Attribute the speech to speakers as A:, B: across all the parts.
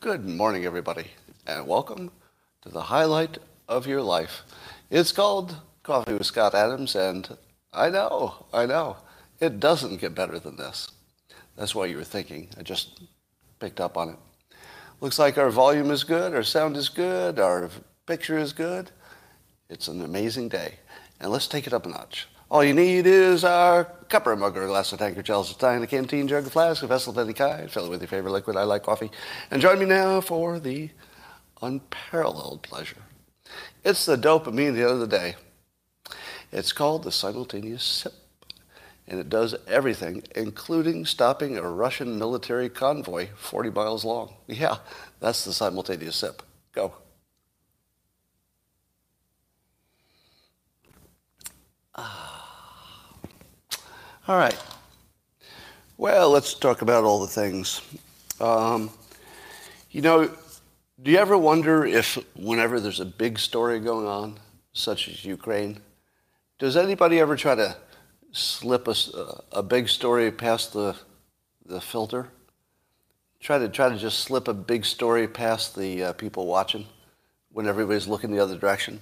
A: Good morning, everybody, and welcome to the highlight of your life. It's called Coffee with Scott Adams, and I know, I know, it doesn't get better than this. That's why you were thinking. I just picked up on it. Looks like our volume is good, our sound is good, our picture is good. It's an amazing day. And let's take it up a notch. All you need is our cup or mug or a glass, a tanker, chalice, a stein, a canteen, jug, a flask, a vessel of any kind. Fill it with your favorite liquid. I like coffee. And join me now for the unparalleled pleasure. It's the dopamine of the other day. It's called the simultaneous sip. And it does everything, including stopping a Russian military convoy 40 miles long. Yeah, that's the simultaneous sip. Go. Ah. All right. Well, let's talk about all the things. Um, you know, do you ever wonder if, whenever there's a big story going on, such as Ukraine, does anybody ever try to slip a, a big story past the, the filter? Try to try to just slip a big story past the uh, people watching when everybody's looking the other direction.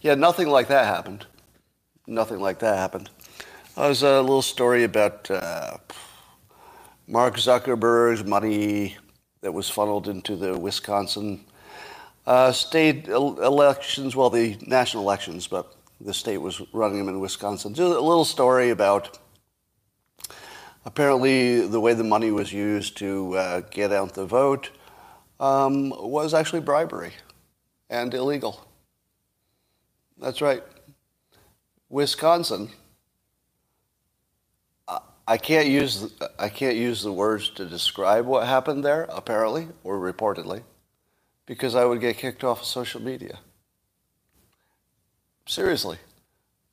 A: Yeah, nothing like that happened. Nothing like that happened. Uh, there's a little story about uh, Mark Zuckerberg's money that was funneled into the Wisconsin uh, state elections, well, the national elections, but the state was running them in Wisconsin. Just a little story about apparently the way the money was used to uh, get out the vote um, was actually bribery and illegal. That's right. Wisconsin I can't use I can't use the words to describe what happened there, apparently or reportedly, because I would get kicked off of social media. Seriously,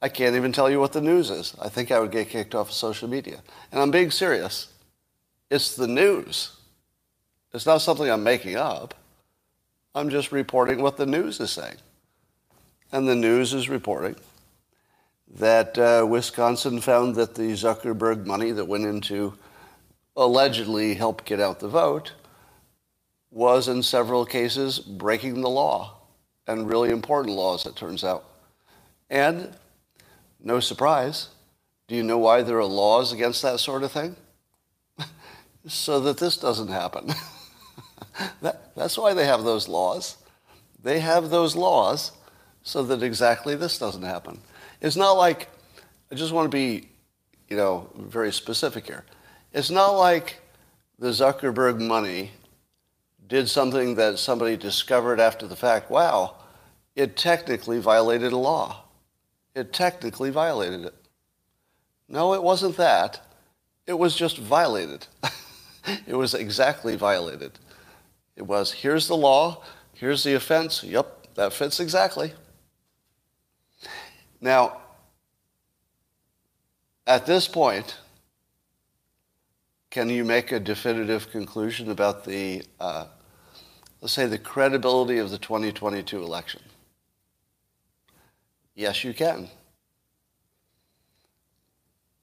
A: I can't even tell you what the news is. I think I would get kicked off of social media, and I'm being serious. It's the news. It's not something I'm making up. I'm just reporting what the news is saying, and the news is reporting that uh, Wisconsin found that the Zuckerberg money that went into allegedly help get out the vote was in several cases breaking the law and really important laws, it turns out. And no surprise, do you know why there are laws against that sort of thing? so that this doesn't happen. that, that's why they have those laws. They have those laws so that exactly this doesn't happen. It's not like, I just want to be, you know, very specific here. It's not like the Zuckerberg money did something that somebody discovered after the fact. Wow, it technically violated a law. It technically violated it. No, it wasn't that. It was just violated. it was exactly violated. It was, here's the law, here's the offense. Yep, that fits exactly. Now, at this point, can you make a definitive conclusion about the, uh, let's say, the credibility of the 2022 election? Yes, you can.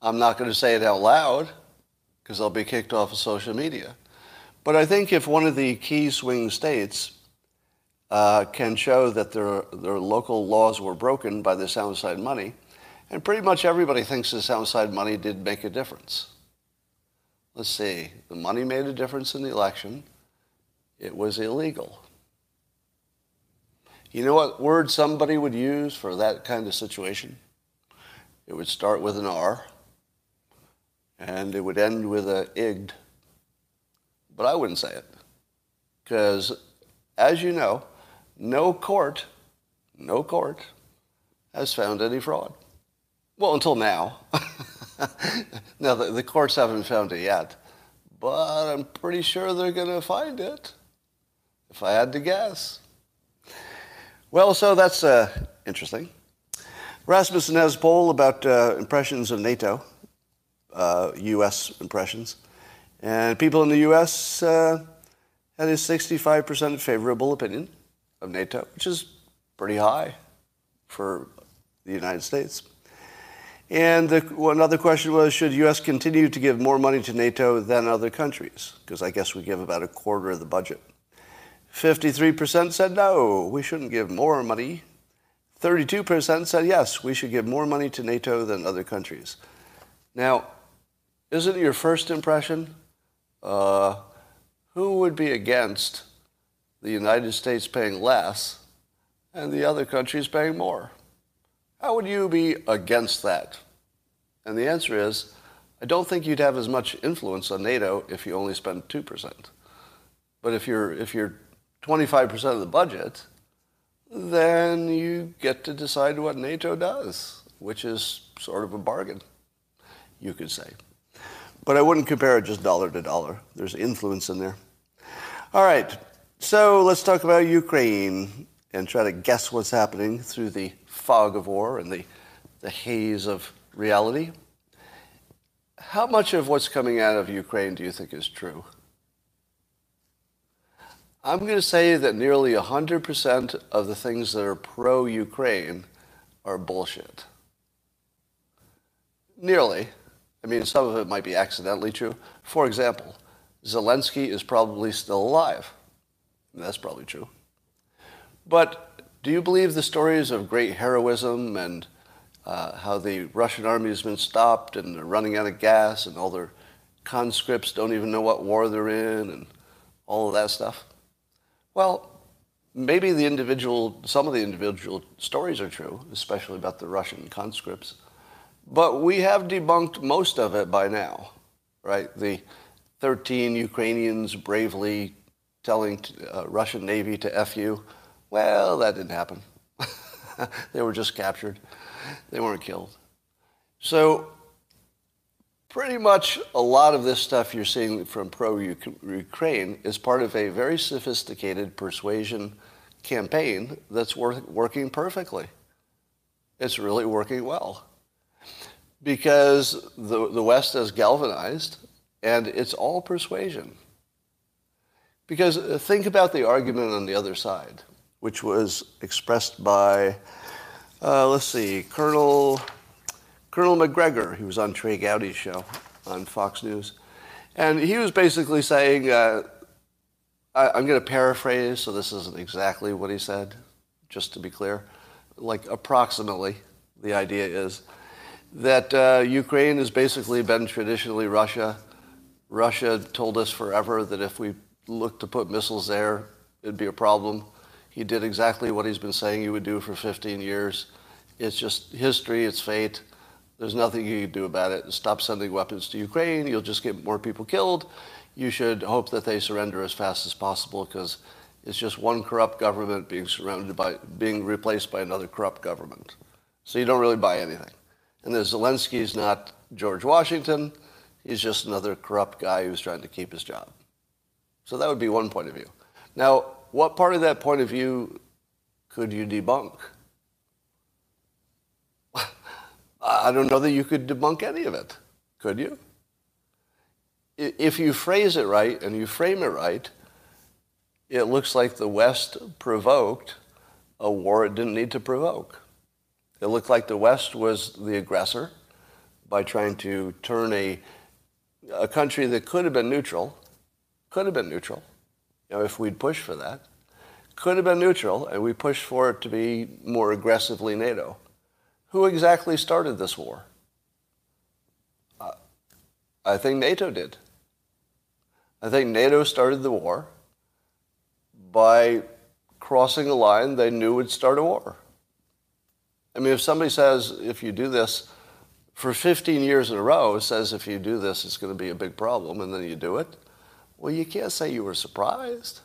A: I'm not going to say it out loud because I'll be kicked off of social media. But I think if one of the key swing states uh, can show that their, their local laws were broken by this outside money. And pretty much everybody thinks this outside money did make a difference. Let's see, the money made a difference in the election. It was illegal. You know what word somebody would use for that kind of situation? It would start with an R and it would end with a igd. But I wouldn't say it. Because, as you know, no court, no court has found any fraud. Well, until now. now, the, the, courts haven't found it yet, but I'm pretty sure they're going to find it, if I had to guess. Well, so that's uh, interesting. Rasmussen has a poll about uh, impressions of NATO, uh, U.S. impressions, and people in the U.S. Uh, had a 65% favorable opinion of NATO, which is pretty high for the United States. And the, another question was, should U.S. continue to give more money to NATO than other countries? Because I guess we give about a quarter of the budget. 53% said no, we shouldn't give more money. 32% said yes, we should give more money to NATO than other countries. Now, isn't your first impression uh, who would be against the United States paying less and the other countries paying more? How would you be against that? And the answer is, I don't think you'd have as much influence on NATO if you only spend 2%. But if you're, if you're 25% of the budget, then you get to decide what NATO does, which is sort of a bargain, you could say. But I wouldn't compare it just dollar to dollar. There's influence in there. All right, so let's talk about Ukraine and try to guess what's happening through the fog of war and the, the haze of reality. How much of what's coming out of Ukraine do you think is true? I'm going to say that nearly 100% of the things that are pro Ukraine are bullshit. Nearly. I mean, some of it might be accidentally true. For example, Zelensky is probably still alive. That's probably true. But do you believe the stories of great heroism and uh, how the Russian army has been stopped and they're running out of gas and all their conscripts don't even know what war they're in and all of that stuff? Well, maybe the individual, some of the individual stories are true, especially about the Russian conscripts, but we have debunked most of it by now, right? The 13 Ukrainians bravely telling uh, Russian Navy to F you. Well, that didn't happen. they were just captured. They weren't killed. So pretty much a lot of this stuff you're seeing from pro-Ukraine is part of a very sophisticated persuasion campaign that's work, working perfectly. It's really working well. Because the, the West has galvanized, and it's all persuasion. Because uh, think about the argument on the other side, which was expressed by, uh, let's see, Colonel, Colonel Macgregor. He was on Trey Gowdy's show on Fox News. And he was basically saying, uh, I, I'm going to paraphrase, so this isn't exactly what he said, just to be clear. Like approximately, the idea is that uh, Ukraine has basically been traditionally Russia. Russia told us forever that if we looked to put missiles there, it'd be a problem. He did exactly what he's been saying he would do for 15 years. It's just history, it's fate. There's nothing you can do about it. Stop sending weapons to Ukraine. You'll just get more people killed. You should hope that they surrender as fast as possible because it's just one corrupt government being surrounded by, being replaced by another corrupt government. So you don't really buy anything. And then Zelensky's not George Washington. He's just another corrupt guy who's trying to keep his job. So that would be one point of view. Now, what part of that point of view could you debunk? I don't know that you could debunk any of it, could you? If you phrase it right and you frame it right, it looks like the West provoked a war it didn't need to provoke. It looked like the West was the aggressor by trying to turn a, a country that could have been neutral could have been neutral, you know, if we'd pushed for that. Could have been neutral, and we pushed for it to be more aggressively NATO. Who exactly started this war? Uh, I think NATO did. I think NATO started the war by crossing a line they knew would start a war. I mean, if somebody says, if you do this for 15 years in a row, says if you do this, it's going to be a big problem, and then you do it, well, you can't say you were surprised,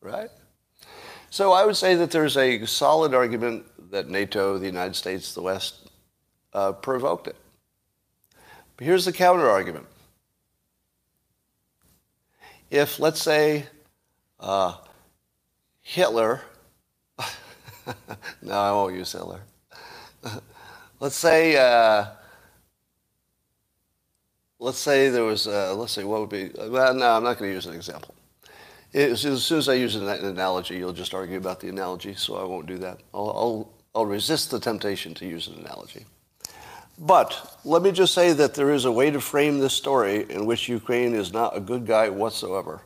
A: right? So I would say that there's a solid argument that NATO, the United States, the West uh, provoked it. But here's the counter argument. If, let's say, uh, Hitler, no, I won't use Hitler. let's say uh, let's say there was, let's say what would be, well, no, I'm not going to use an example. It, as soon as I use an, analogy, you'll just argue about the analogy, so I won't do that. I'll, I'll, I'll resist the temptation to use an analogy. But let me just say that there is a way to frame this story in which Ukraine is not a good guy whatsoever.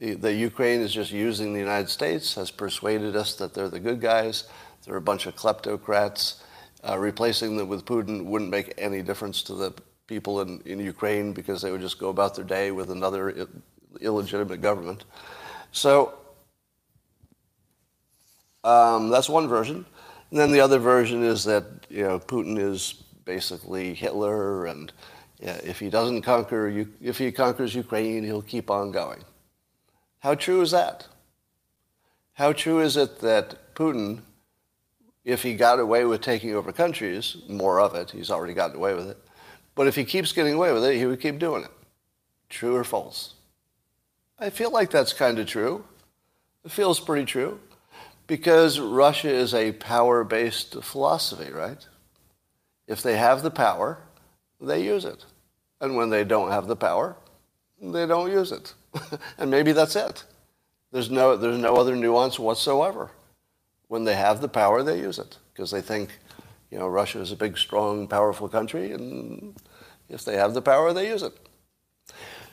A: The, the Ukraine is just using the United States, has persuaded us that they're the good guys. They're a bunch of kleptocrats. Uh, replacing them with Putin wouldn't make any difference to the people in, in Ukraine because they would just go about their day with another Ill- illegitimate government. So um, that's one version. And then the other version is that you know Putin is basically Hitler, and yeah, if he doesn't conquer, if he conquers Ukraine, he'll keep on going. How true is that? How true is it that Putin, if he got away with taking over countries, more of it, he's already gotten away with it, but if he keeps getting away with it, he would keep doing it. True or false? I feel like that's kind of true. It feels pretty true because Russia is a power based philosophy, right? If they have the power, they use it. And when they don't have the power, they don't use it. and maybe that's it. There's no, there's no other nuance whatsoever. When they have the power, they use it because they think, you know, Russia is a big, strong, powerful country, and if they have the power, they use it.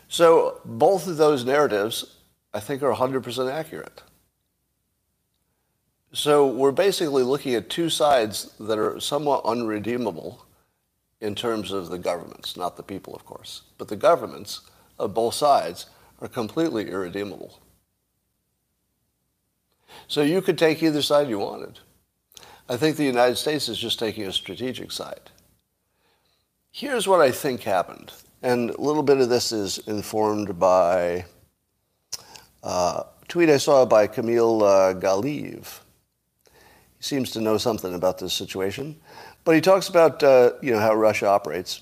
A: So both of those narratives, I think, are 100% accurate. So we're basically looking at two sides that are somewhat unredeemable in terms of the governments, not the people, of course, but the governments of both sides are completely irredeemable. So you could take either side you wanted. I think the United States is just taking a strategic side. Here's what I think happened, and a little bit of this is informed by a tweet I saw by Kamil uh, Galeev seems to know something about this situation. But he talks about uh, you know how Russia operates,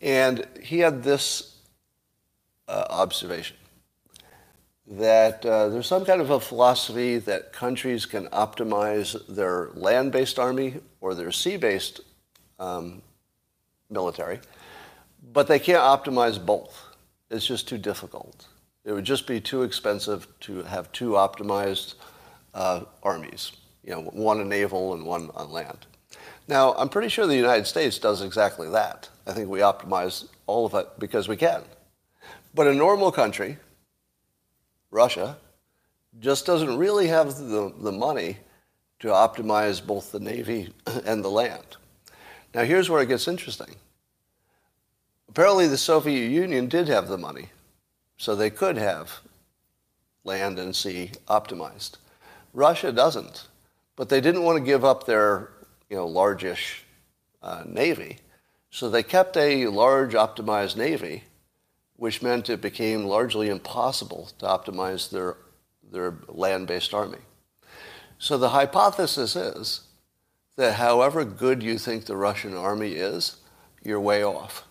A: and he had this uh, observation that uh, there's some kind of a philosophy that countries can optimize their land-based army or their sea-based um, military, but they can't optimize both. It's just too difficult. It would just be too expensive to have two optimized uh, armies you know, one on naval and one on land. Now, I'm pretty sure the United States does exactly that. I think we optimize all of it because we can. But a normal country, Russia, just doesn't really have the, the money to optimize both the Navy and the land. Now, here's where it gets interesting. Apparently, the Soviet Union did have the money, so they could have land and sea optimized. Russia doesn't. But they didn't want to give up their, you know, largish uh, navy. So they kept a large optimized navy, which meant it became largely impossible to optimize their, their land-based army. So the hypothesis is that however good you think the Russian army is, you're way off.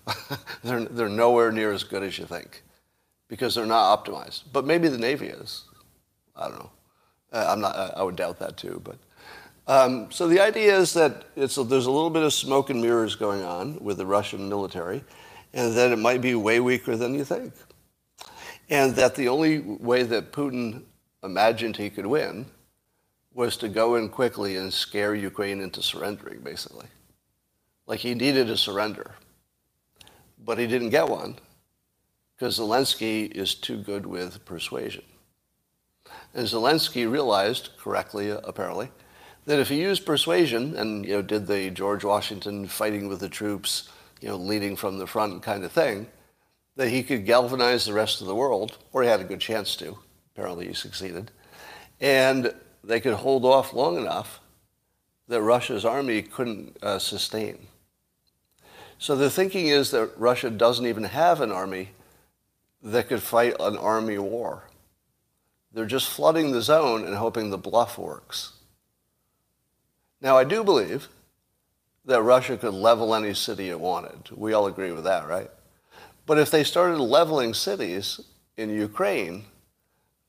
A: they're, they're nowhere near as good as you think because they're not optimized. But maybe the Navy is. I don't know. I'm not, I would doubt that too, but um, so the idea is that a, there's a little bit of smoke and mirrors going on with the Russian military, and that it might be way weaker than you think. And that the only way that Putin imagined he could win was to go in quickly and scare Ukraine into surrendering, basically. Like he needed a surrender. But he didn't get one because Zelensky is too good with persuasion. And Zelensky realized, correctly apparently, that if he used persuasion and you know did the George Washington fighting with the troops, you know, leading from the front kind of thing, that he could galvanize the rest of the world, or he had a good chance to. Apparently, he succeeded, and they could hold off long enough that Russia's army couldn't uh, sustain. So the thinking is that Russia doesn't even have an army that could fight an army war. They're just flooding the zone and hoping the bluff works. Now, I do believe that Russia could level any city it wanted. We all agree with that, right? But if they started leveling cities in Ukraine,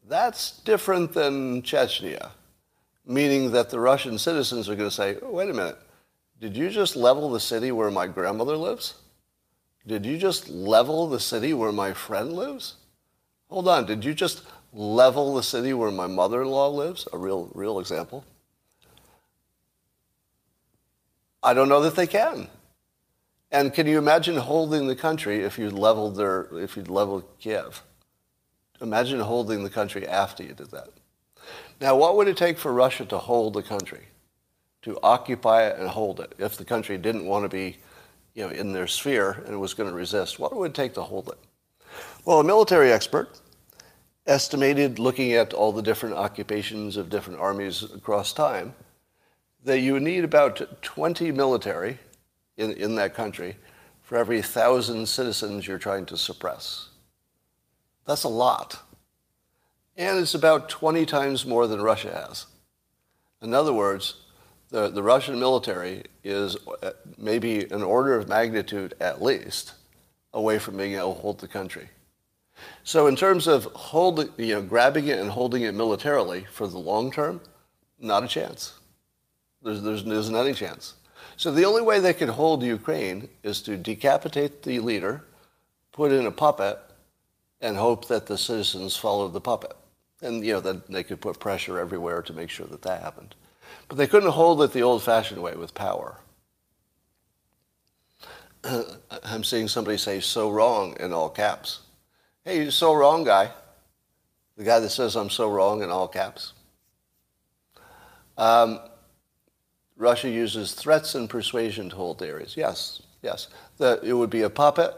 A: that's different than Chechnya, meaning that the Russian citizens are going to say, oh, wait a minute, did you just level the city where my grandmother lives? Did you just level the city where my friend lives? Hold on, did you just level the city where my mother-in-law lives? A real, real example. I don't know that they can. And can you imagine holding the country if you leveled their, if you'd leveled Kiev? Imagine holding the country after you did that. Now, what would it take for Russia to hold the country, to occupy it and hold it, if the country didn't want to be, you know, in their sphere and was going to resist? What would it take to hold it? Well, a military expert estimated, looking at all the different occupations of different armies across time, that you would need about 20 military in, in that country for every thousand citizens you're trying to suppress. That's a lot. And it's about 20 times more than Russia has. In other words, the, the Russian military is uh, maybe an order of magnitude at least away from being able to hold the country. So in terms of holding, you know, grabbing it and holding it militarily for the long term, not a chance. There's, there's, there's not any chance. So the only way they could hold Ukraine is to decapitate the leader, put in a puppet, and hope that the citizens follow the puppet. And, you know, then they could put pressure everywhere to make sure that that happened. But they couldn't hold it the old-fashioned way with power. I'm seeing somebody say so wrong in all caps. Hey, you're so wrong, guy. The guy that says I'm so wrong in all caps. Um, Russia uses threats and persuasion to hold areas. Yes, yes. The, it would be a puppet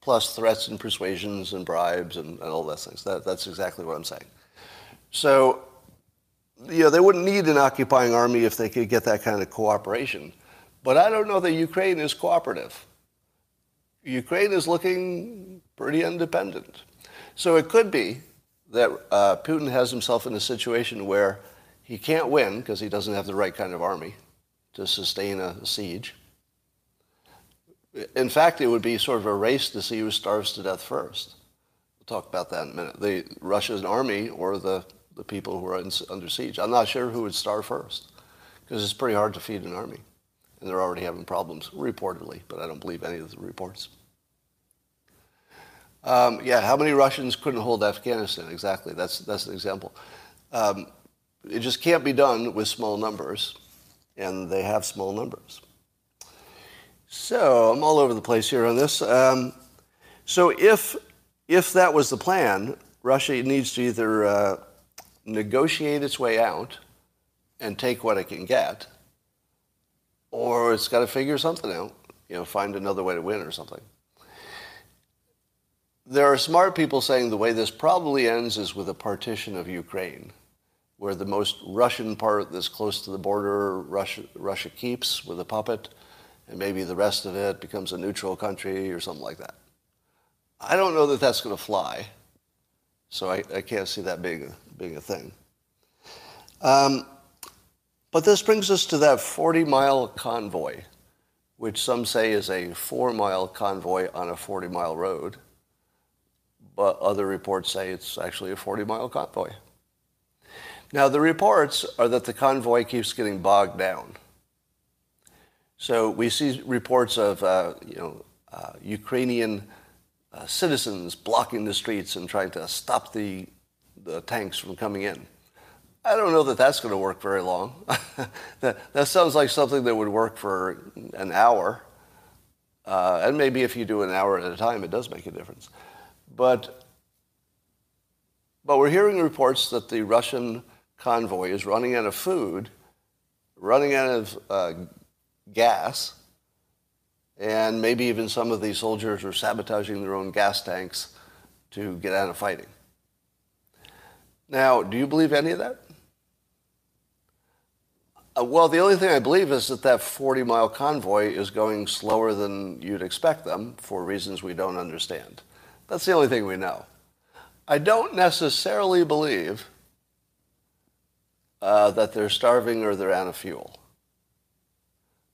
A: plus threats and persuasions and bribes and, and all those things. That, that's exactly what I'm saying. So, you know, they wouldn't need an occupying army if they could get that kind of cooperation. But I don't know that Ukraine is cooperative. Ukraine is looking pretty independent. So it could be that uh, Putin has himself in a situation where he can't win because he doesn't have the right kind of army to sustain a siege. In fact, it would be sort of a race to see who starves to death first. We'll talk about that in a minute. The Russian army or the, the people who are in, under siege. I'm not sure who would starve first because it's pretty hard to feed an army. And they're already having problems, reportedly, but I don't believe any of the reports. Um, yeah, how many Russians couldn't hold Afghanistan? Exactly, that's, that's an example. Um, it just can't be done with small numbers, and they have small numbers. So I'm all over the place here on this. Um, so if if that was the plan, Russia needs to either uh, negotiate its way out and take what it can get, or it's got to figure something out. You know, find another way to win or something. There are smart people saying the way this probably ends is with a partition of Ukraine where the most Russian part that's close to the border, Russia, Russia keeps with a puppet, and maybe the rest of it becomes a neutral country or something like that. I don't know that that's going to fly, so I, I, can't see that being being a thing. Um, but this brings us to that 40 mile convoy, which some say is a four mile convoy on a 40 mile road, but other reports say it's actually a 40 mile convoy. Now, the reports are that the convoy keeps getting bogged down. So we see reports of, uh, you know, uh, Ukrainian uh, citizens blocking the streets and trying to stop the, the tanks from coming in. I don't know that that's going to work very long. that, that sounds like something that would work for an hour. Uh, and maybe if you do an hour at a time, it does make a difference. But, but we're hearing reports that the Russian convoy is running out of food, running out of uh, gas, and maybe even some of these soldiers are sabotaging their own gas tanks to get out of fighting. Now, do you believe any of that? Uh, well, the only thing I believe is that that 40 mile convoy is going slower than you'd expect them for reasons we don't understand. That's the only thing we know. I don't necessarily believe uh, that they're starving or they're out of fuel.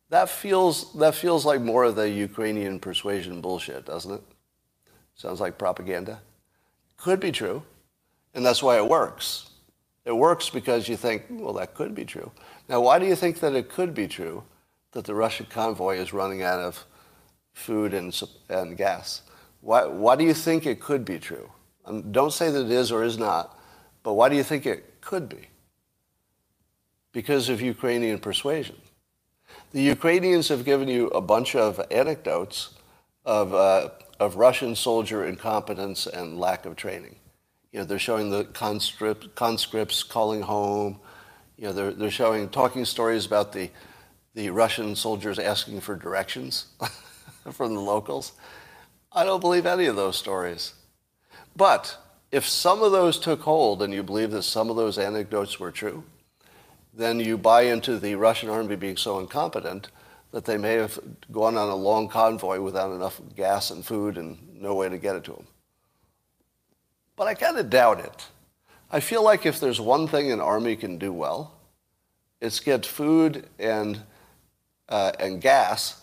A: That feels, that feels like more of the Ukrainian persuasion bullshit, doesn't it? Sounds like propaganda. Could be true, and that's why it works. It works because you think, well, that could be true. Now, why do you think that it could be true that the Russian convoy is running out of food and, and gas? Why, why do you think it could be true? Um, don't say that it is or is not, but why do you think it could be? because of Ukrainian persuasion. The Ukrainians have given you a bunch of anecdotes of, uh, of Russian soldier incompetence and lack of training. You know, they're showing the conscript, conscripts calling home. You know, they're, they're showing, talking stories about the, the Russian soldiers asking for directions from the locals. I don't believe any of those stories. But if some of those took hold and you believe that some of those anecdotes were true, then you buy into the Russian army being so incompetent that they may have gone on a long convoy without enough gas and food and no way to get it to them. But I kind of doubt it. I feel like if there's one thing an army can do well, it's get food and, uh, and gas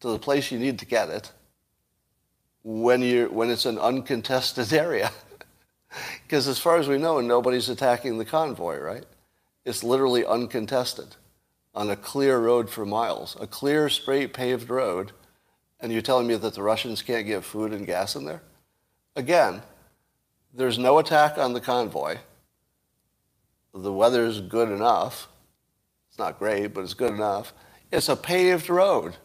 A: to the place you need to get it when, you when it's an uncontested area. Because as far as we know, nobody's attacking the convoy, right? It's literally uncontested on a clear road for miles, a clear, straight, paved road, and you're telling me that the Russians can't get food and gas in there? Again, there's no attack on the convoy. The weather's good enough. It's not great, but it's good enough. It's a paved road,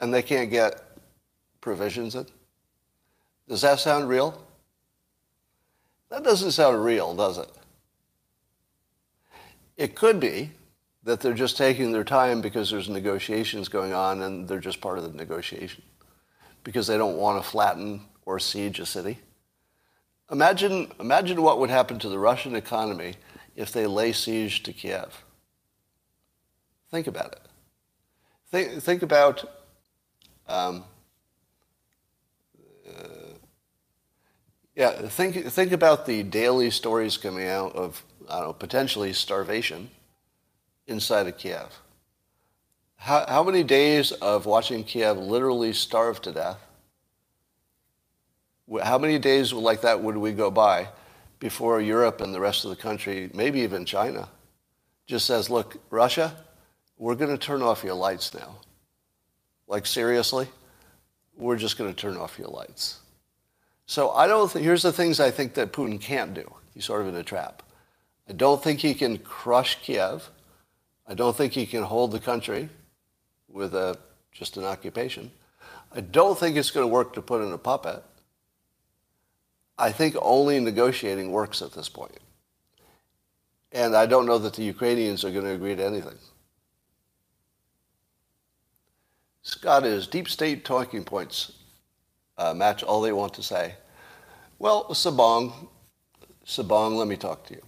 A: and they can't get provisions in. Does that sound real? That doesn't sound real, does it? It could be that they're just taking their time because there's negotiations going on and they're just part of the negotiation because they don't want to flatten or siege a city. Imagine, imagine what would happen to the Russian economy if they lay siege to Kiev. Think about it. Think, think about um, uh, yeah, think, think about the daily stories coming out of, I don't know, potentially starvation inside of Kiev. How, how many days of watching Kiev literally starve to death? How many days like that would we go by before Europe and the rest of the country, maybe even China, just says, look, Russia, we're going to turn off your lights now. Like, seriously? We're just going to turn off your lights. So I don't think, here's the things I think that Putin can't do. He's sort of in a trap. I don't think he can crush Kiev. I don't think he can hold the country with a, just an occupation. I don't think it's going to work to put in a puppet. I think only negotiating works at this point. And I don't know that the Ukrainians are going to agree to anything. Scott is deep state talking points uh, match all they want to say. Well, Sabong, Sabong, let me talk to you.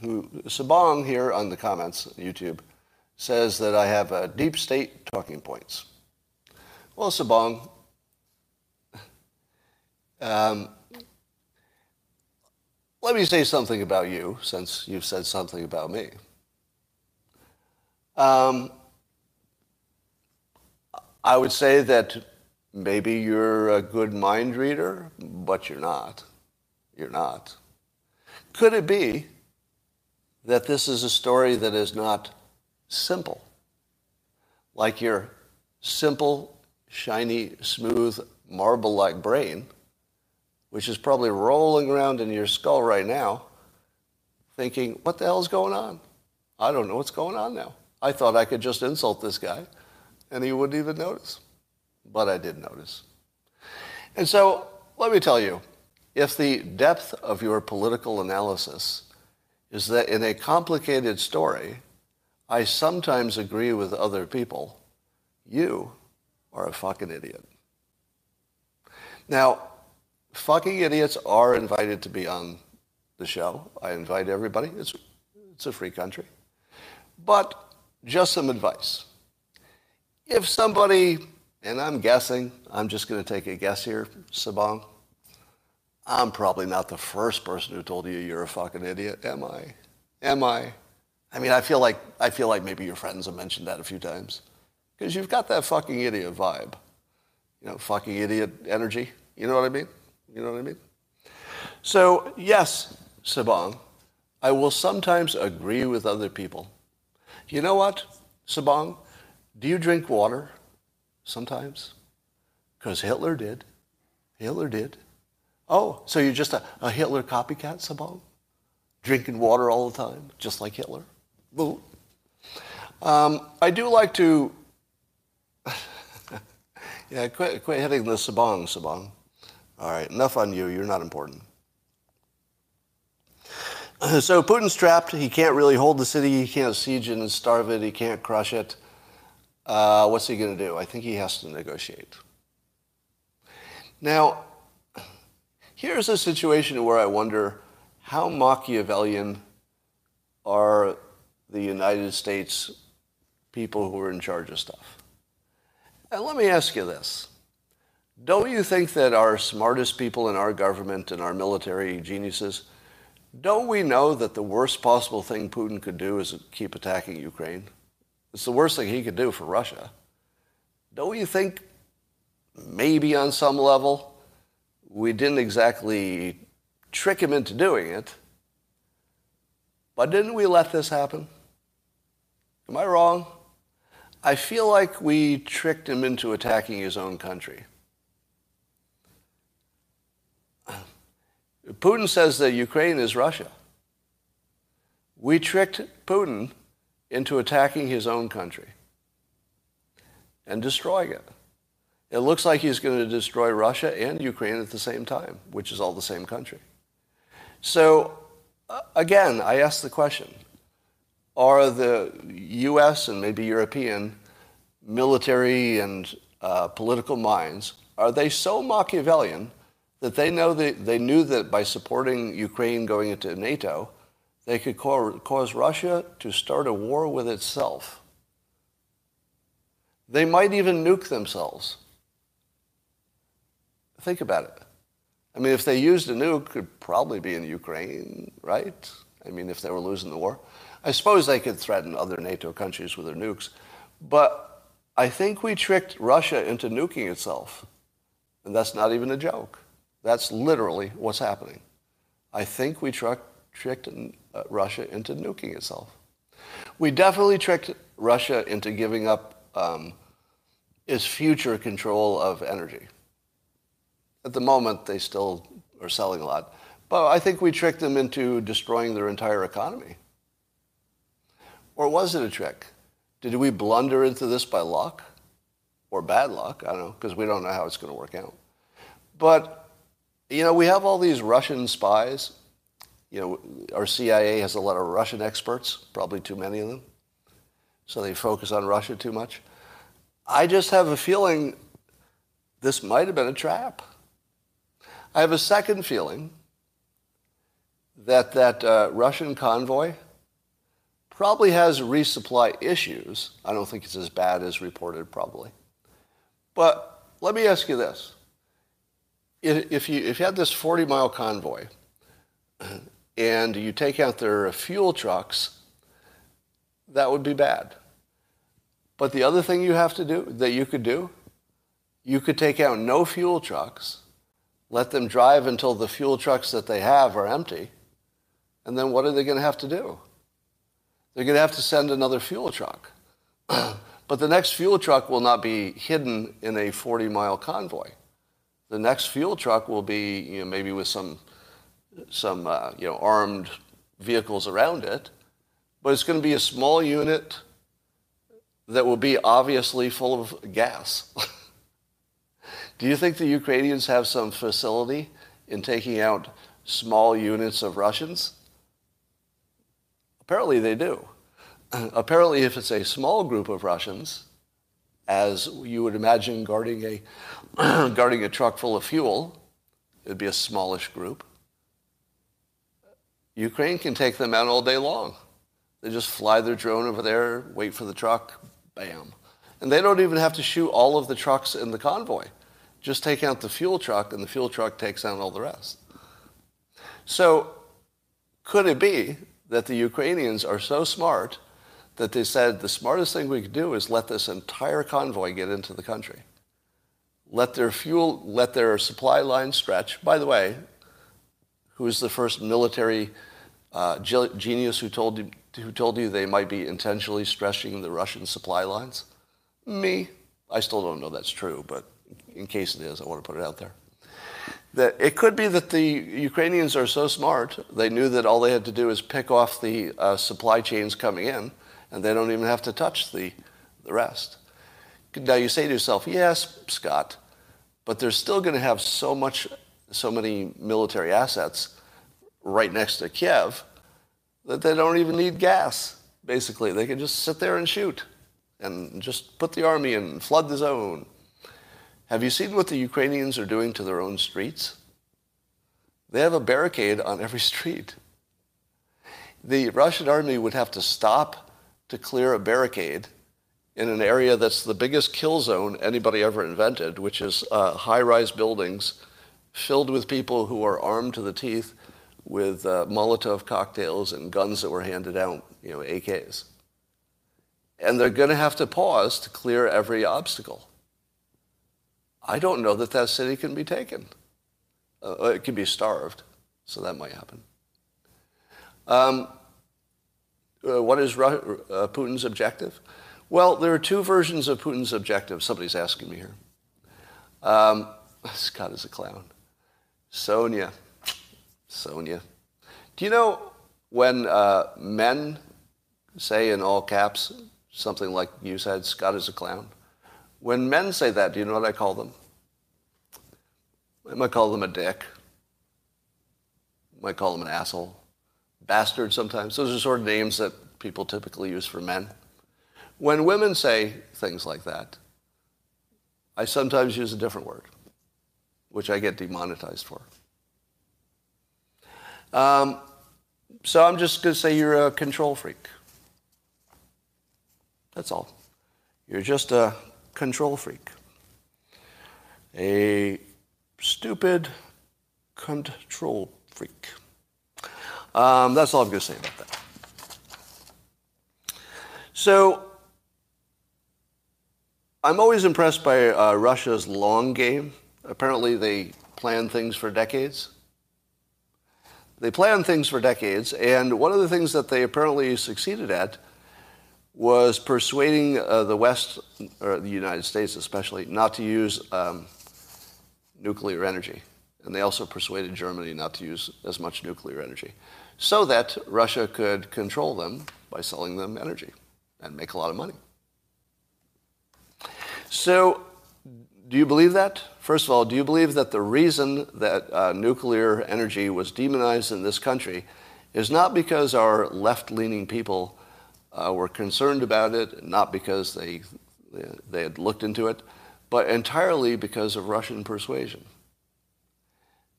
A: Who, Sabong here on the comments YouTube says that I have a deep state talking points. Well, Sabong, um, let me say something about you, since you've said something about me. Um, I would say that Maybe you're a good mind reader, but you're not. You're not. Could it be that this is a story that is not simple? Like your simple, shiny, smooth, marble like brain, which is probably rolling around in your skull right now, thinking, what the hell's going on? I don't know what's going on now. I thought I could just insult this guy and he wouldn't even notice but I did notice. And so let me tell you, if the depth of your political analysis is that in a complicated story, I sometimes agree with other people, you are a fucking idiot. Now, fucking idiots are invited to be on the show. I invite everybody. It's, it's a free country. But just some advice. If somebody and I'm guessing, I'm just going to take a guess here, Sabong. I'm probably not the first person who told you you're a fucking idiot, am I? Am I? I mean, I feel like I feel like maybe your friends have mentioned that a few times because you've got that fucking idiot vibe, you know, fucking idiot energy. You know what I mean? You know what I mean? So yes, Sabong, I will sometimes agree with other people. You know what, Sabong? Do you drink water? sometimes? Because Hitler did. Hitler did. Oh, so you're just a, a Hitler copycat, Sabong? Drinking water all the time, just like Hitler? Boo. Um, I do like to. yeah, quit, quit hitting the sabong, sabong. All right, enough on you. You're not important. So Putin's trapped. He can't really hold the city. He can't siege it and starve it. He can't crush it. Uh, what's he going to do? I think he has to negotiate. Now, here's a situation where I wonder how Machiavellian are the United States people who are in charge of stuff. And let me ask you this. Don't you think that our smartest people in our government and our military geniuses, don't we know that the worst possible thing Putin could do is keep attacking Ukraine? It's the worst thing he could do for Russia. Don't you think maybe on some level we didn't exactly trick him into doing it, but didn't we let this happen? Am I wrong? I feel like we tricked him into attacking his own country. Putin says that Ukraine is Russia. We tricked Putin into attacking his own country and destroying it. It looks like he's going to destroy Russia and Ukraine at the same time, which is all the same country. So, again, I ask the question are the US and maybe European military and uh, political minds, are they so Machiavellian that they know that they knew that by supporting Ukraine going into NATO, they could cause Russia to start a war with itself. They might even nuke themselves. Think about it. I mean, if they used a nuke, it could probably be in Ukraine, right? I mean, if they were losing the war. I suppose they could threaten other NATO countries with their nukes. But I think we tricked Russia into nuking itself. And that's not even a joke. That's literally what's happening. I think we tricked uh, Russia into nuking itself. We definitely tricked Russia into giving up um, its future control of energy. At the moment, they still are selling a lot. But I think we tricked them into destroying their entire economy. Or was it a trick? Did we blunder into this by luck? Or bad luck? I don't know, because we don't know how it's going to work out. But you know, we have all these Russian spies. You know, our CIA has a lot of Russian experts, probably too many of them. So they focus on Russia too much. I just have a feeling this might have been a trap. I have a second feeling that that uh, Russian convoy probably has resupply issues. I don't think it's as bad as reported, probably. But let me ask you this if you, if you had this 40 mile convoy and you take out their fuel trucks, that would be bad. But the other thing you have to do, that you could do, you could take out no fuel trucks, let them drive until the fuel trucks that they have are empty, and then what are they going to have to do? They're going to have to send another fuel truck. but the next fuel truck will not be hidden in a 40 mile convoy. The next fuel truck will be you know, maybe with some, some uh, you know, armed vehicles around it, but it's going to be a small unit that will be obviously full of gas. Do you think the Ukrainians have some facility in taking out small units of Russians? Apparently they do. Apparently, if it's a small group of Russians, as you would imagine guarding a guarding a truck full of fuel. It'd be a smallish group. Ukraine can take them out all day long. They just fly their drone over there, wait for the truck, bam. And they don't even have to shoot all of the trucks in the convoy. Just take out the fuel truck, and the fuel truck takes out all the rest. So, could it be that the Ukrainians are so smart that they said the smartest thing we could do is let this entire convoy get into the country? Let their fuel, let their supply line stretch. By the way, who is the first military uh, genius who told, you, who told you they might be intentionally stretching the Russian supply lines? Me. I still don't know that's true, but in case it is, I want to put it out there. That it could be that the Ukrainians are so smart, they knew that all they had to do is pick off the uh, supply chains coming in, and they don't even have to touch the, the rest. Now you say to yourself, yes, Scott, but they're still going to have so much, so many military assets right next to Kiev that they don't even need gas. Basically, they can just sit there and shoot, and just put the army in, and flood the zone. Have you seen what the Ukrainians are doing to their own streets? They have a barricade on every street. The Russian army would have to stop to clear a barricade in an area that's the biggest kill zone anybody ever invented, which is uh, high-rise buildings filled with people who are armed to the teeth with uh, Molotov cocktails and guns that were handed out, you know, AKs. And they're going to have to pause to clear every obstacle. I don't know that that city can be taken. Uh, it can be starved, so that might happen. Um, uh, what is Ru- uh, Putin's objective? Well, there are two versions of Putin's objective. Somebody's asking me here. Um, Scott is a clown. Sonia. Sonia. Do you know when uh, men say in all caps something like you said, Scott is a clown? When men say that, do you know what I call them? I might call them a dick. I might call them an asshole. Bastard sometimes. Those are sort of names that people typically use for men. When women say things like that, I sometimes use a different word, which I get demonetized for. Um, so I'm just going to say you're a control freak. That's all. You're just a control freak. A stupid control freak. Um, that's all I'm going to say about that. So I'm always impressed by uh, Russia's long game. Apparently, they plan things for decades. They plan things for decades, and one of the things that they apparently succeeded at was persuading uh, the West, or the United States especially, not to use um, nuclear energy. And they also persuaded Germany not to use as much nuclear energy so that Russia could control them by selling them energy and make a lot of money. So, do you believe that? First of all, do you believe that the reason that uh, nuclear energy was demonized in this country is not because our left leaning people uh, were concerned about it, not because they, they had looked into it, but entirely because of Russian persuasion?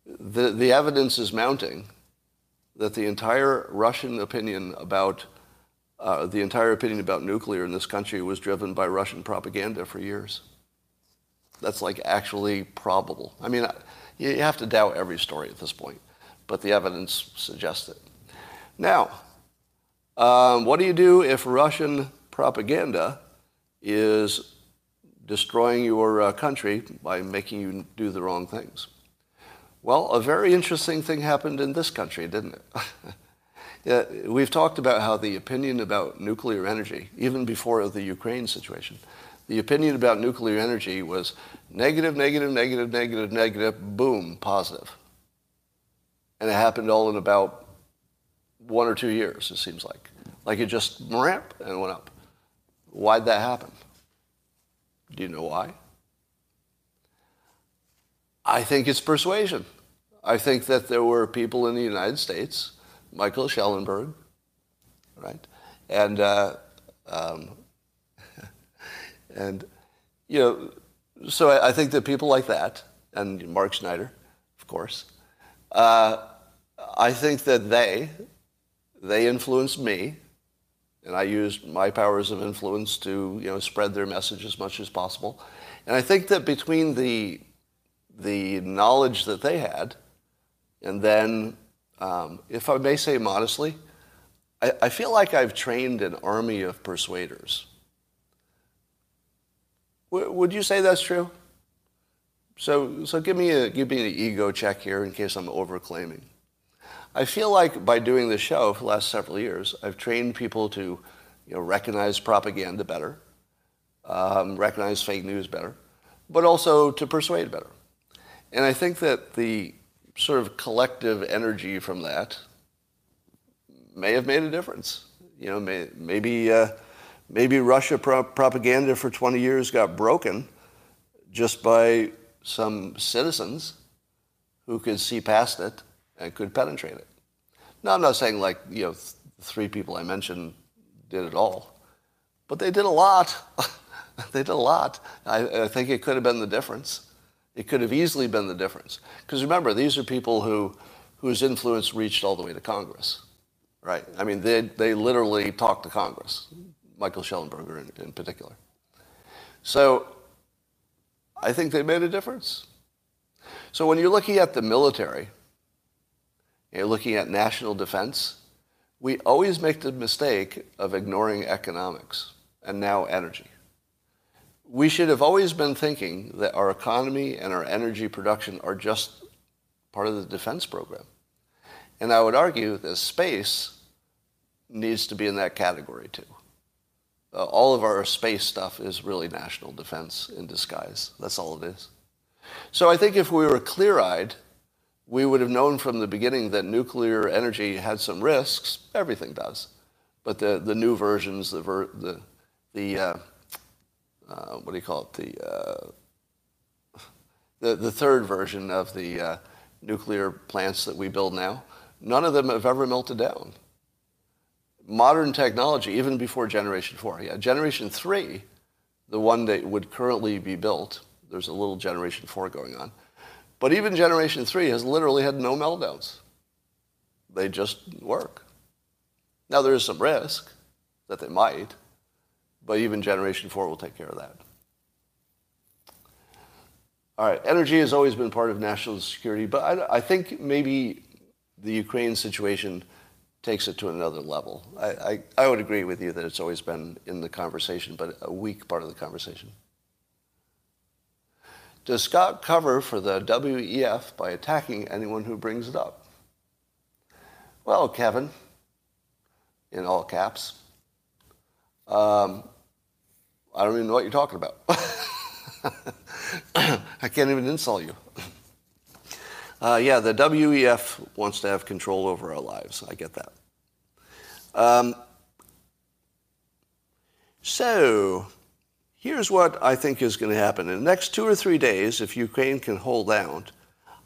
A: The, the evidence is mounting that the entire Russian opinion about uh, the entire opinion about nuclear in this country was driven by Russian propaganda for years. That's like actually probable. I mean, you have to doubt every story at this point, but the evidence suggests it. Now, um, what do you do if Russian propaganda is destroying your uh, country by making you do the wrong things? Well, a very interesting thing happened in this country, didn't it? yeah, we've talked about how the opinion about nuclear energy, even before the Ukraine situation, the opinion about nuclear energy was negative, negative, negative, negative, negative, boom, positive. And it happened all in about one or two years, it seems like. Like it just ramp and went up. Why'd that happen? Do you know why? I think it's persuasion. I think that there were people in the United States, Michael Schellenberg, right, and uh, um, and you know, so I, I, think that people like that, and Mark Schneider, of course, uh, I think that they they influenced me, and I used my powers of influence to you know spread their message as much as possible, and I think that between the the knowledge that they had and then, um, if I may say modestly, I, I feel like I've trained an army of persuaders. W- would you say that's true? So, so give me a give me an ego check here in case I'm overclaiming. I feel like by doing this show for the last several years, I've trained people to, you know, recognize propaganda better, um, recognize fake news better, but also to persuade better. And I think that the sort of collective energy from that may have made a difference. You know, may, maybe uh, Maybe Russia pro- propaganda for 20 years got broken just by some citizens who could see past it and could penetrate it. Now, I'm not saying like, you know, th- three people I mentioned did it all, but they did a lot. they did a lot. I, I think it could have been the difference. It could have easily been the difference. Because remember, these are people who, whose influence reached all the way to Congress, right? I mean, they, they literally talked to Congress, Michael Shellenberger in, in particular. So I think they made a difference. So when you're looking at the military, you're looking at national defense, we always make the mistake of ignoring economics and now energy we should have always been thinking that our economy and our energy production are just part of the defense program. And I would argue that space needs to be in that category too. Uh, all of our space stuff is really national defense in disguise. That's all it is. So I think if we were clear eyed, we would have known from the beginning that nuclear energy had some risks. Everything does. But the, the new versions, the, ver, the, the uh, uh, what do you call it? The, uh, the, the third version of the uh, nuclear plants that we build now, none of them have ever melted down. Modern technology, even before Generation 4, yeah, Generation 3, the one that would currently be built, there's a little Generation 4 going on, but even Generation 3 has literally had no meltdowns. They just work. Now, there is some risk that they might, but even Generation 4 will take care of that. All right, energy has always been part of national security, but I, I think maybe the Ukraine situation takes it to another level. I, I, I, would agree with you that it's always been in the conversation, but a weak part of the conversation. Does Scott cover for the WEF by attacking anyone who brings it up? Well, Kevin, in all caps, um, I don't even know what you're talking about. I can't even insult you. Uh, yeah, the WEF wants to have control over our lives. I get that. Um, so, here's what I think is going to happen. In the next two or three days, if Ukraine can hold out,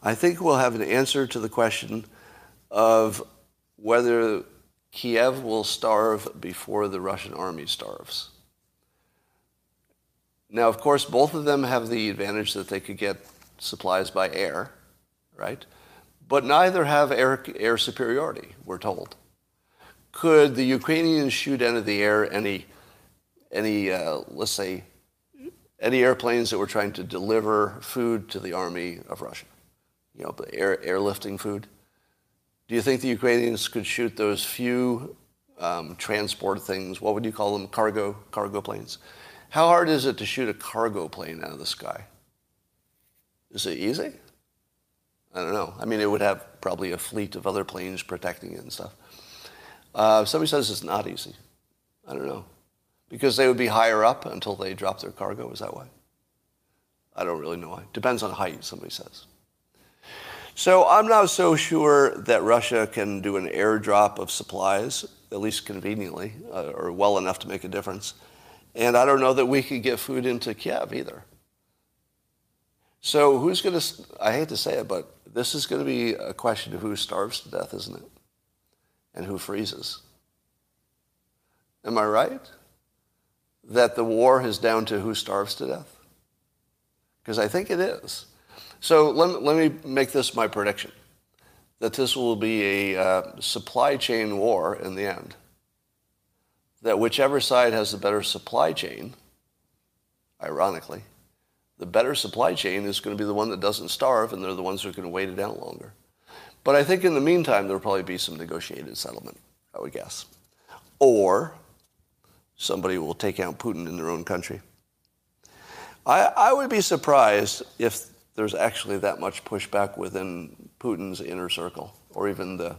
A: I think we'll have an answer to the question of whether Kiev will starve before the Russian army starves. Now, of course, both of them have the advantage that they could get supplies by air, right? But neither have air, air superiority, we're told. Could the Ukrainians shoot into the air any, any uh, let's say, any airplanes that were trying to deliver food to the army of Russia? You know, air, airlifting food? Do you think the Ukrainians could shoot those few um, transport things? What would you call them? Cargo, cargo planes? How hard is it to shoot a cargo plane out of the sky? Is it easy? I don't know. I mean, it would have probably a fleet of other planes protecting it and stuff. Uh, somebody says it's not easy. I don't know. Because they would be higher up until they drop their cargo. Is that why? I don't really know why. Depends on height, somebody says. So I'm not so sure that Russia can do an airdrop of supplies, at least conveniently, uh, or well enough to make a difference. And I don't know that we could get food into Kiev either. So who's going to, I hate to say it, but this is going to be a question of who starves to death, isn't it? And who freezes. Am I right? That the war is down to who starves to death? Because I think it is. So let, let me make this my prediction that this will be a uh, supply chain war in the end that whichever side has the better supply chain, ironically, the better supply chain is going to be the one that doesn't starve, and they're the ones who are going to wait it out longer. But I think in the meantime, there'll probably be some negotiated settlement, I would guess. Or somebody will take out Putin in their own country. I, I would be surprised if there's actually that much pushback within Putin's inner circle, or even the,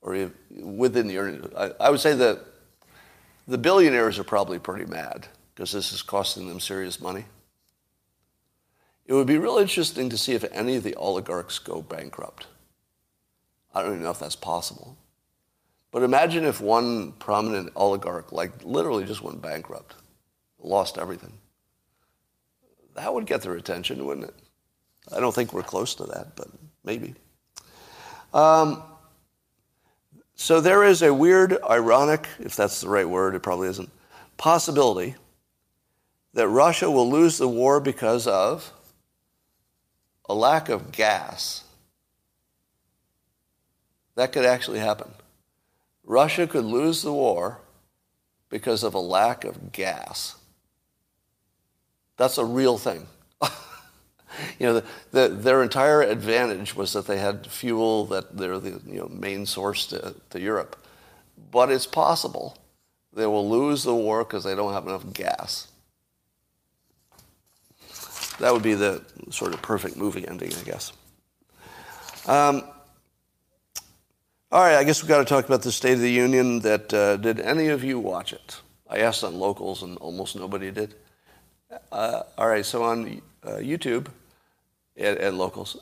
A: or within the. I, I would say that the billionaires are probably pretty mad because this is costing them serious money. It would be real interesting to see if any of the oligarchs go bankrupt. I don't even know if that's possible. But imagine if one prominent oligarch, like literally just went bankrupt, lost everything. That would get their attention, wouldn't it? I don't think we're close to that, but maybe. Um, so there is a weird, ironic, if that's the right word, it probably isn't, possibility that Russia will lose the war because of a lack of gas. That could actually happen. Russia could lose the war because of a lack of gas. That's a real thing. you know, the, the, their entire advantage was that they had fuel that they're the you know, main source to, to Europe. But it's possible they will lose the war because they don't have enough gas. That would be the sort of perfect movie ending, I guess. Um, all right, I guess we've got to talk about the State of the Union. That uh, did any of you watch it? I asked on locals, and almost nobody did. Uh, all right, so on uh, YouTube and, and, locals,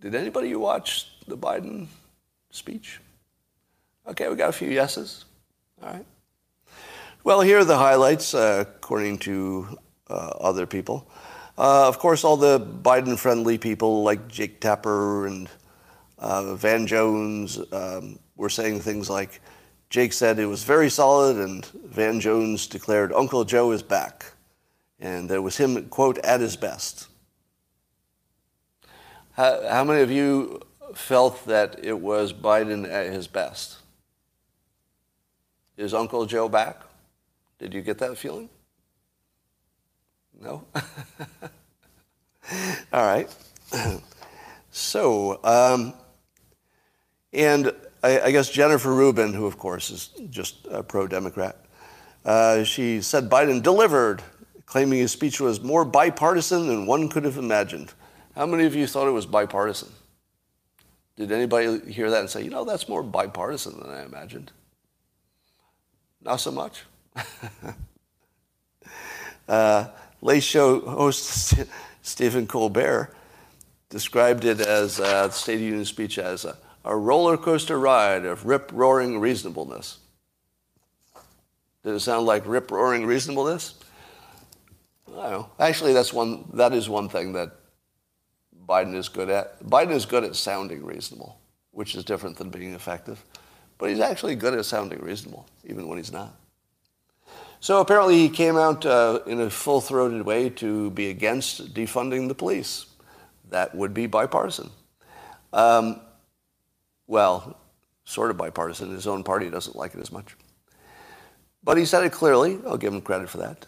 A: did anybody watch the Biden speech? Okay, we got a few yeses. All right. Well, here are the highlights, uh, according to uh, other people. Uh, of course, all the Biden-friendly people like Jake Tapper and uh, Van Jones um, were saying things like, Jake said it was very solid, and Van Jones declared Uncle Joe is back. And it was him, quote, at his best. How, how many of you felt that it was Biden at his best? Is Uncle Joe back? Did you get that feeling? No? All right. So, um, and I, I, guess Jennifer Rubin, who of course is just a pro Democrat, uh, she said Biden delivered, claiming his speech was more bipartisan than one could have imagined. How many of you thought it was bipartisan? Did anybody hear that and say, you know, that's more bipartisan than I imagined? Not so much. uh, late show host Stephen Colbert described it as uh, the State of the Union speech as a a roller coaster ride of rip roaring reasonableness. Did it sound like rip roaring reasonableness? I don't know. Actually, that's one, that is one thing that Biden is good at. Biden is good at sounding reasonable, which is different than being effective. But he's actually good at sounding reasonable, even when he's not. So apparently, he came out uh, in a full throated way to be against defunding the police. That would be bipartisan. Um, well, sort of bipartisan. His own party doesn't like it as much. But he said it clearly. I'll give him credit for that.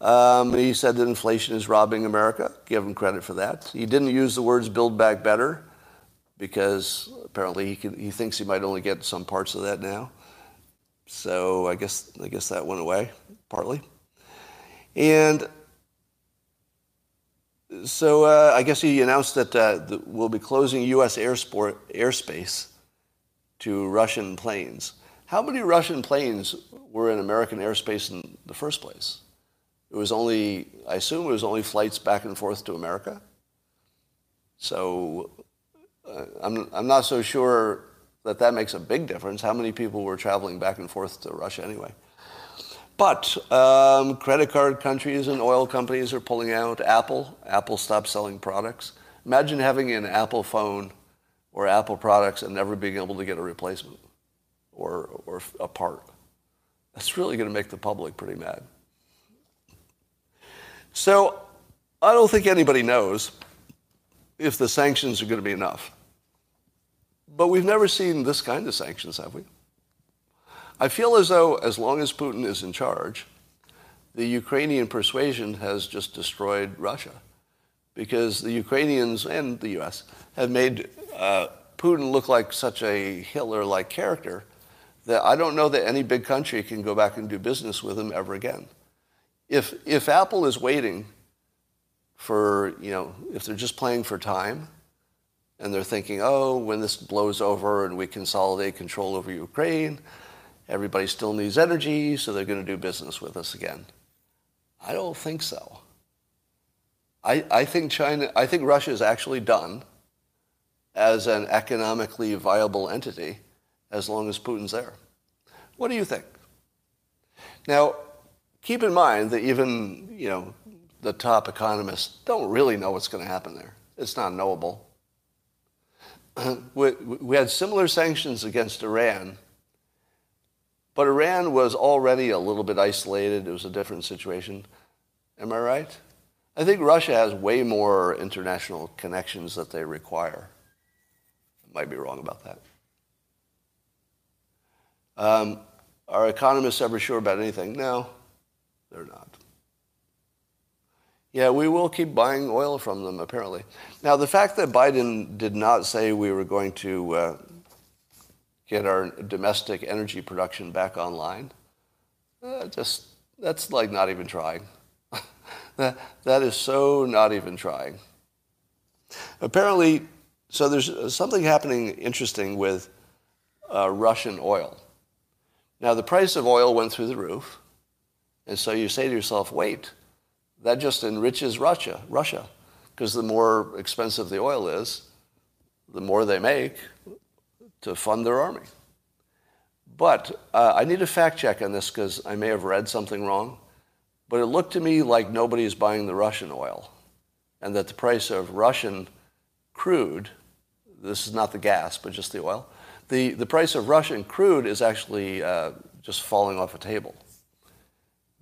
A: Um, he said that inflation is robbing America. Give him credit for that. He didn't use the words build back better because apparently he, can, he thinks he might only get some parts of that now. So I guess, I guess that went away partly. And so uh, I guess he announced that uh, we'll be closing U.S. Airsport, airspace to Russian planes. How many Russian planes were in American airspace in the first place? It was only, I assume it was only flights back and forth to America. So uh, I'm, I'm not so sure that that makes a big difference. How many people were traveling back and forth to Russia anyway? But um, credit card countries and oil companies are pulling out. Apple, Apple stopped selling products. Imagine having an Apple phone or Apple products and never being able to get a replacement or, or a part. That's really going to make the public pretty mad. So I don't think anybody knows if the sanctions are going to be enough. But we've never seen this kind of sanctions, have we? I feel as though as long as Putin is in charge, the Ukrainian persuasion has just destroyed Russia because the Ukrainians and the US have made uh, Putin look like such a Hitler like character that I don't know that any big country can go back and do business with him ever again. If, if Apple is waiting for, you know, if they're just playing for time and they're thinking, oh, when this blows over and we consolidate control over Ukraine, Everybody still needs energy, so they're going to do business with us again. I don't think so. I, I think China, I think Russia is actually done as an economically viable entity as long as Putin's there. What do you think? Now, keep in mind that even, you know, the top economists don't really know what's going to happen there. It's not knowable. we, we had similar sanctions against Iran, but Iran was already a little bit isolated. It was a different situation. Am I right? I think Russia has way more international connections that they require. I might be wrong about that. Um, are economists ever sure about anything? No, they're not. Yeah, we will keep buying oil from them, apparently. Now, the fact that Biden did not say we were going to uh, get our domestic energy production back online, uh, just that's like not even trying. that, that is so not even trying. Apparently, so there's something happening interesting with uh, Russian oil. Now, the price of oil went through the roof, and so you say to yourself, wait, that just enriches Russia, Russia, because the more expensive the oil is, the more they make to fund their army. But uh, I need a fact check on this because I may have read something wrong. But it looked to me like nobody is buying the Russian oil, and that the price of Russian crude, this is not the gas, but just the oil, the, the price of Russian crude is actually uh, just falling off a table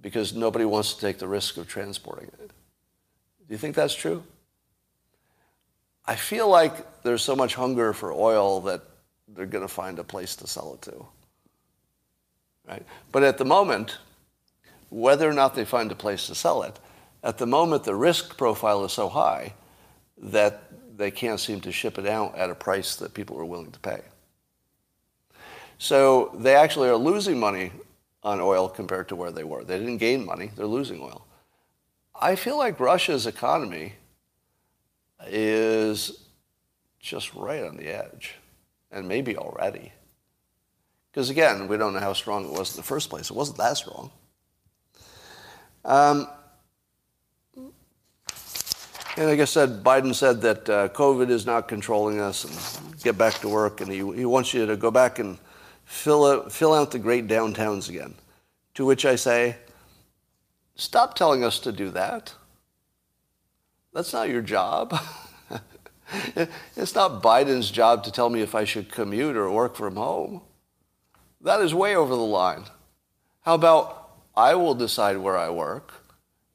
A: because nobody wants to take the risk of transporting it. Do you think that's true? I feel like there's so much hunger for oil that they're going to find a place to sell it to. Right? But at the moment, whether or not they find a place to sell it, at the moment the risk profile is so high that they can't seem to ship it out at a price that people are willing to pay. So they actually are losing money on oil compared to where they were. They didn't gain money, they're losing oil. I feel like Russia's economy is just right on the edge, and maybe already. Because again, we don't know how strong it was in the first place. It wasn't that strong. Um, and like I said, Biden said that uh, COVID is not controlling us and get back to work, and he, he wants you to go back and fill out, fill out the great downtowns again. To which I say, stop telling us to do that. That's not your job. it's not Biden's job to tell me if I should commute or work from home. That is way over the line. How about I will decide where I work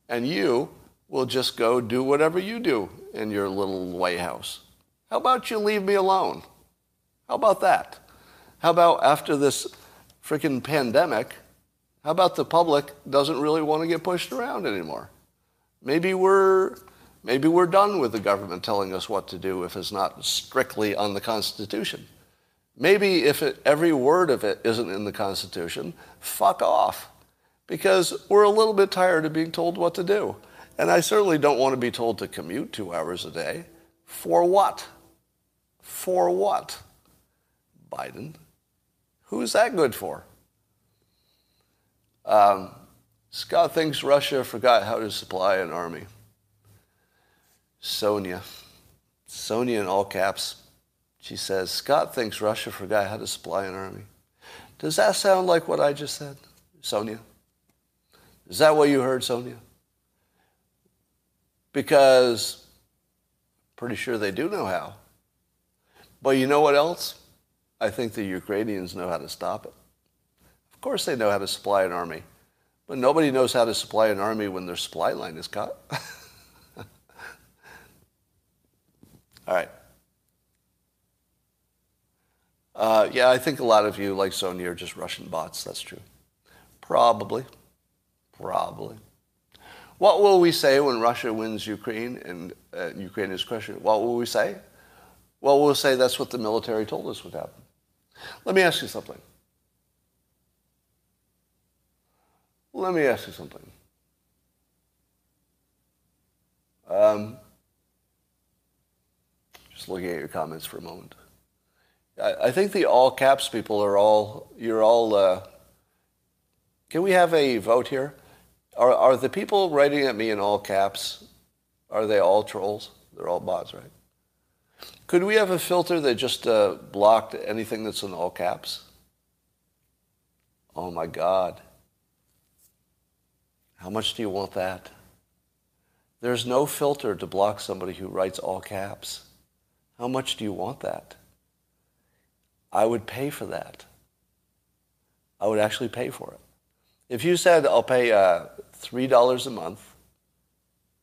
A: and you will just go do whatever you do in your little White House? How about you leave me alone? How about that? How about after this freaking pandemic, how about the public doesn't really want to get pushed around anymore? Maybe we're maybe we're done with the government telling us what to do if it's not strictly on the Constitution. Maybe if it, every word of it isn't in the Constitution, fuck off. Because we're a little bit tired of being told what to do. And I certainly don't want to be told to commute two hours a day. For what? For what? Biden. Who's that good for? Um, Scott thinks Russia forgot how to supply an army. Sonia. Sonia in all caps. She says, Scott thinks Russia forgot how to supply an army. Does that sound like what I just said, Sonia? Is that what you heard, Sonia? Because pretty sure they do know how. But you know what else? I think the Ukrainians know how to stop it. Of course, they know how to supply an army, but nobody knows how to supply an army when their supply line is cut. All right. Uh, yeah, I think a lot of you, like Sonia, are just Russian bots. That's true. Probably. Probably. What will we say when Russia wins Ukraine and uh, Ukraine is crushed? What will we say? Well, we'll say that's what the military told us would happen. Let me ask you something. Let me ask you something. Um, just looking at your comments for a moment. I, I think the all caps people are all, you're all, uh, can we have a vote here? Are, are the people writing at me in all caps, are they all trolls? They're all bots, right? Could we have a filter that just uh, blocked anything that's in all caps? Oh my God. How much do you want that? There's no filter to block somebody who writes all caps. How much do you want that? I would pay for that. I would actually pay for it. If you said, I'll pay uh, $3 a month,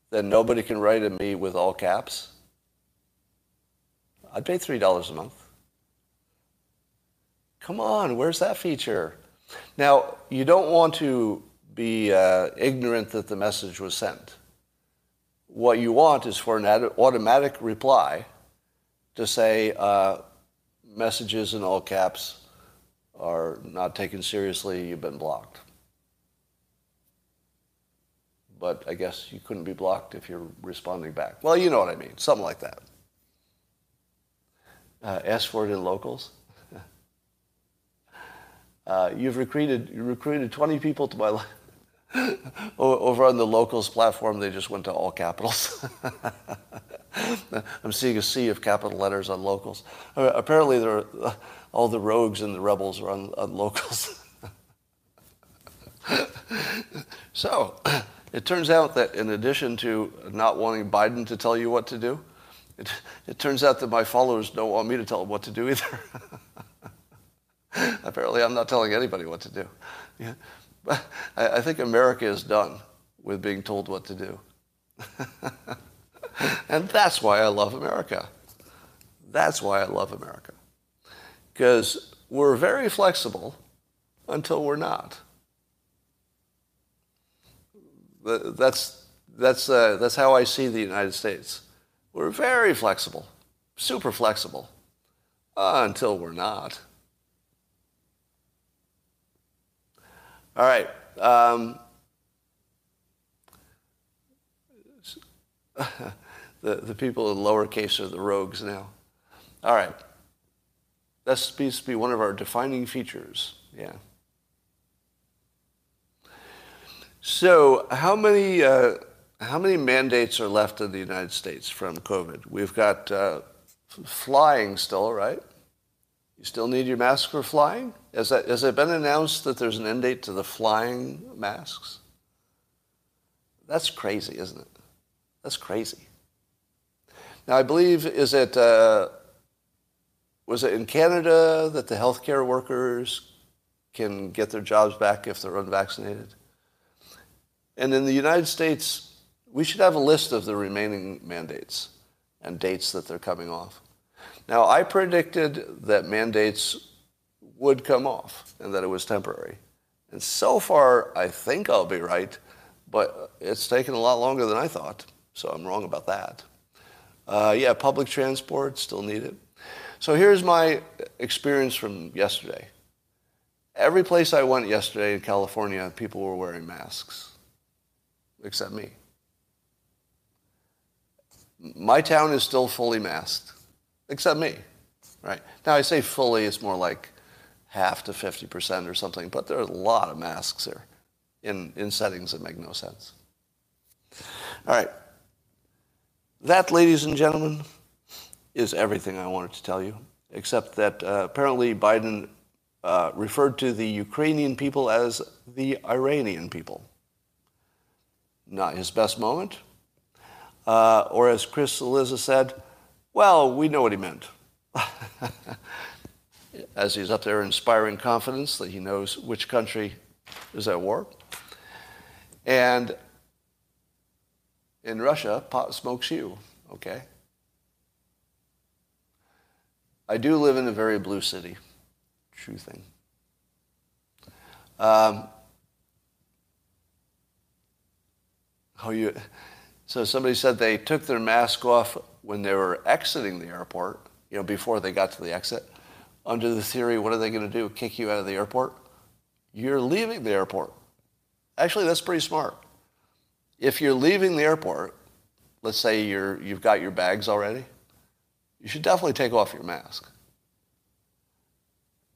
A: then nobody can write at me with all caps, I'd pay $3 a month. Come on, where's that feature? Now, you don't want to be uh, ignorant that the message was sent. What you want is for an automatic reply to say uh, messages in all caps are not taken seriously, you've been blocked. But I guess you couldn't be blocked if you're responding back. Well, you know what I mean, something like that. Uh, for it in locals. uh, you've recruited, you recruited 20 people to my life. Over on the locals platform, they just went to all capitals. I'm seeing a sea of capital letters on locals. Uh, apparently, there are, uh, all the rogues and the rebels are on, on locals. so, it turns out that in addition to not wanting Biden to tell you what to do, it, it turns out that my followers don't want me to tell them what to do either. Apparently, I'm not telling anybody what to do. Yeah. But I, I think America is done with being told what to do. and that's why I love America. That's why I love America. Because we're very flexible until we're not. That's, that's, uh, that's how I see the United States. We're very flexible, super flexible, uh, until we're not. All right. Um, the, the people in lowercase are the rogues now. All right. That seems to be one of our defining features. Yeah. So, how many uh, how many mandates are left in the United States from COVID? We've got uh, flying still, right? You still need your mask for flying? Has, that, has it been announced that there's an end date to the flying masks? That's crazy, isn't it? That's crazy. Now, I believe, is it, uh, was it in Canada that the healthcare workers can get their jobs back if they're unvaccinated? And in the United States, we should have a list of the remaining mandates and dates that they're coming off. Now, I predicted that mandates would come off and that it was temporary. And so far, I think I'll be right, but it's taken a lot longer than I thought, so I'm wrong about that. Uh, yeah, public transport, still need it. So here's my experience from yesterday. Every place I went yesterday in California, people were wearing masks, except me. My town is still fully masked except me, right? Now I say fully, it's more like half to 50% or something, but there are a lot of masks there in, in settings that make no sense. All right. That, ladies and gentlemen, is everything I wanted to tell you, except that uh, apparently Biden uh, referred to the Ukrainian people as the Iranian people. Not his best moment. Uh, or as Chris Cillizza said, well, we know what he meant. As he's up there inspiring confidence that he knows which country is at war. And in Russia, pot smokes you, okay? I do live in a very blue city. True thing. Um, oh, you, so somebody said they took their mask off when they were exiting the airport, you know, before they got to the exit, under the theory, what are they going to do? Kick you out of the airport? You're leaving the airport. Actually, that's pretty smart. If you're leaving the airport, let's say you're, you've got your bags already, you should definitely take off your mask.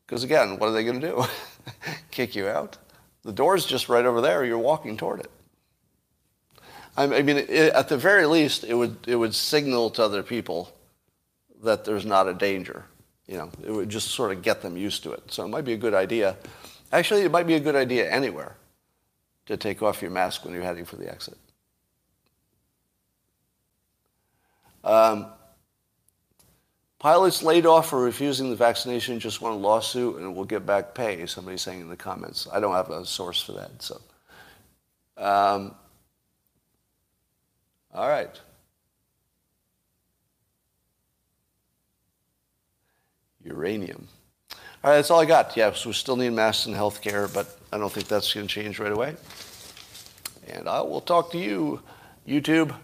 A: Because again, what are they going to do? Kick you out? The door's just right over there. You're walking toward it. I mean, it, at the very least, it would, it would signal to other people that there's not a danger. You know, it would just sort of get them used to it. So it might be a good idea. Actually, it might be a good idea anywhere to take off your mask when you're heading for the exit. Um, pilots laid off for refusing the vaccination just won a lawsuit and will get back pay, somebody's saying in the comments. I don't have a source for that. So, um, All right. Uranium. All right, that's all I got. Yeah, so we still need masks in healthcare, but I don't think that's going to change right away. And I will talk to you, YouTube.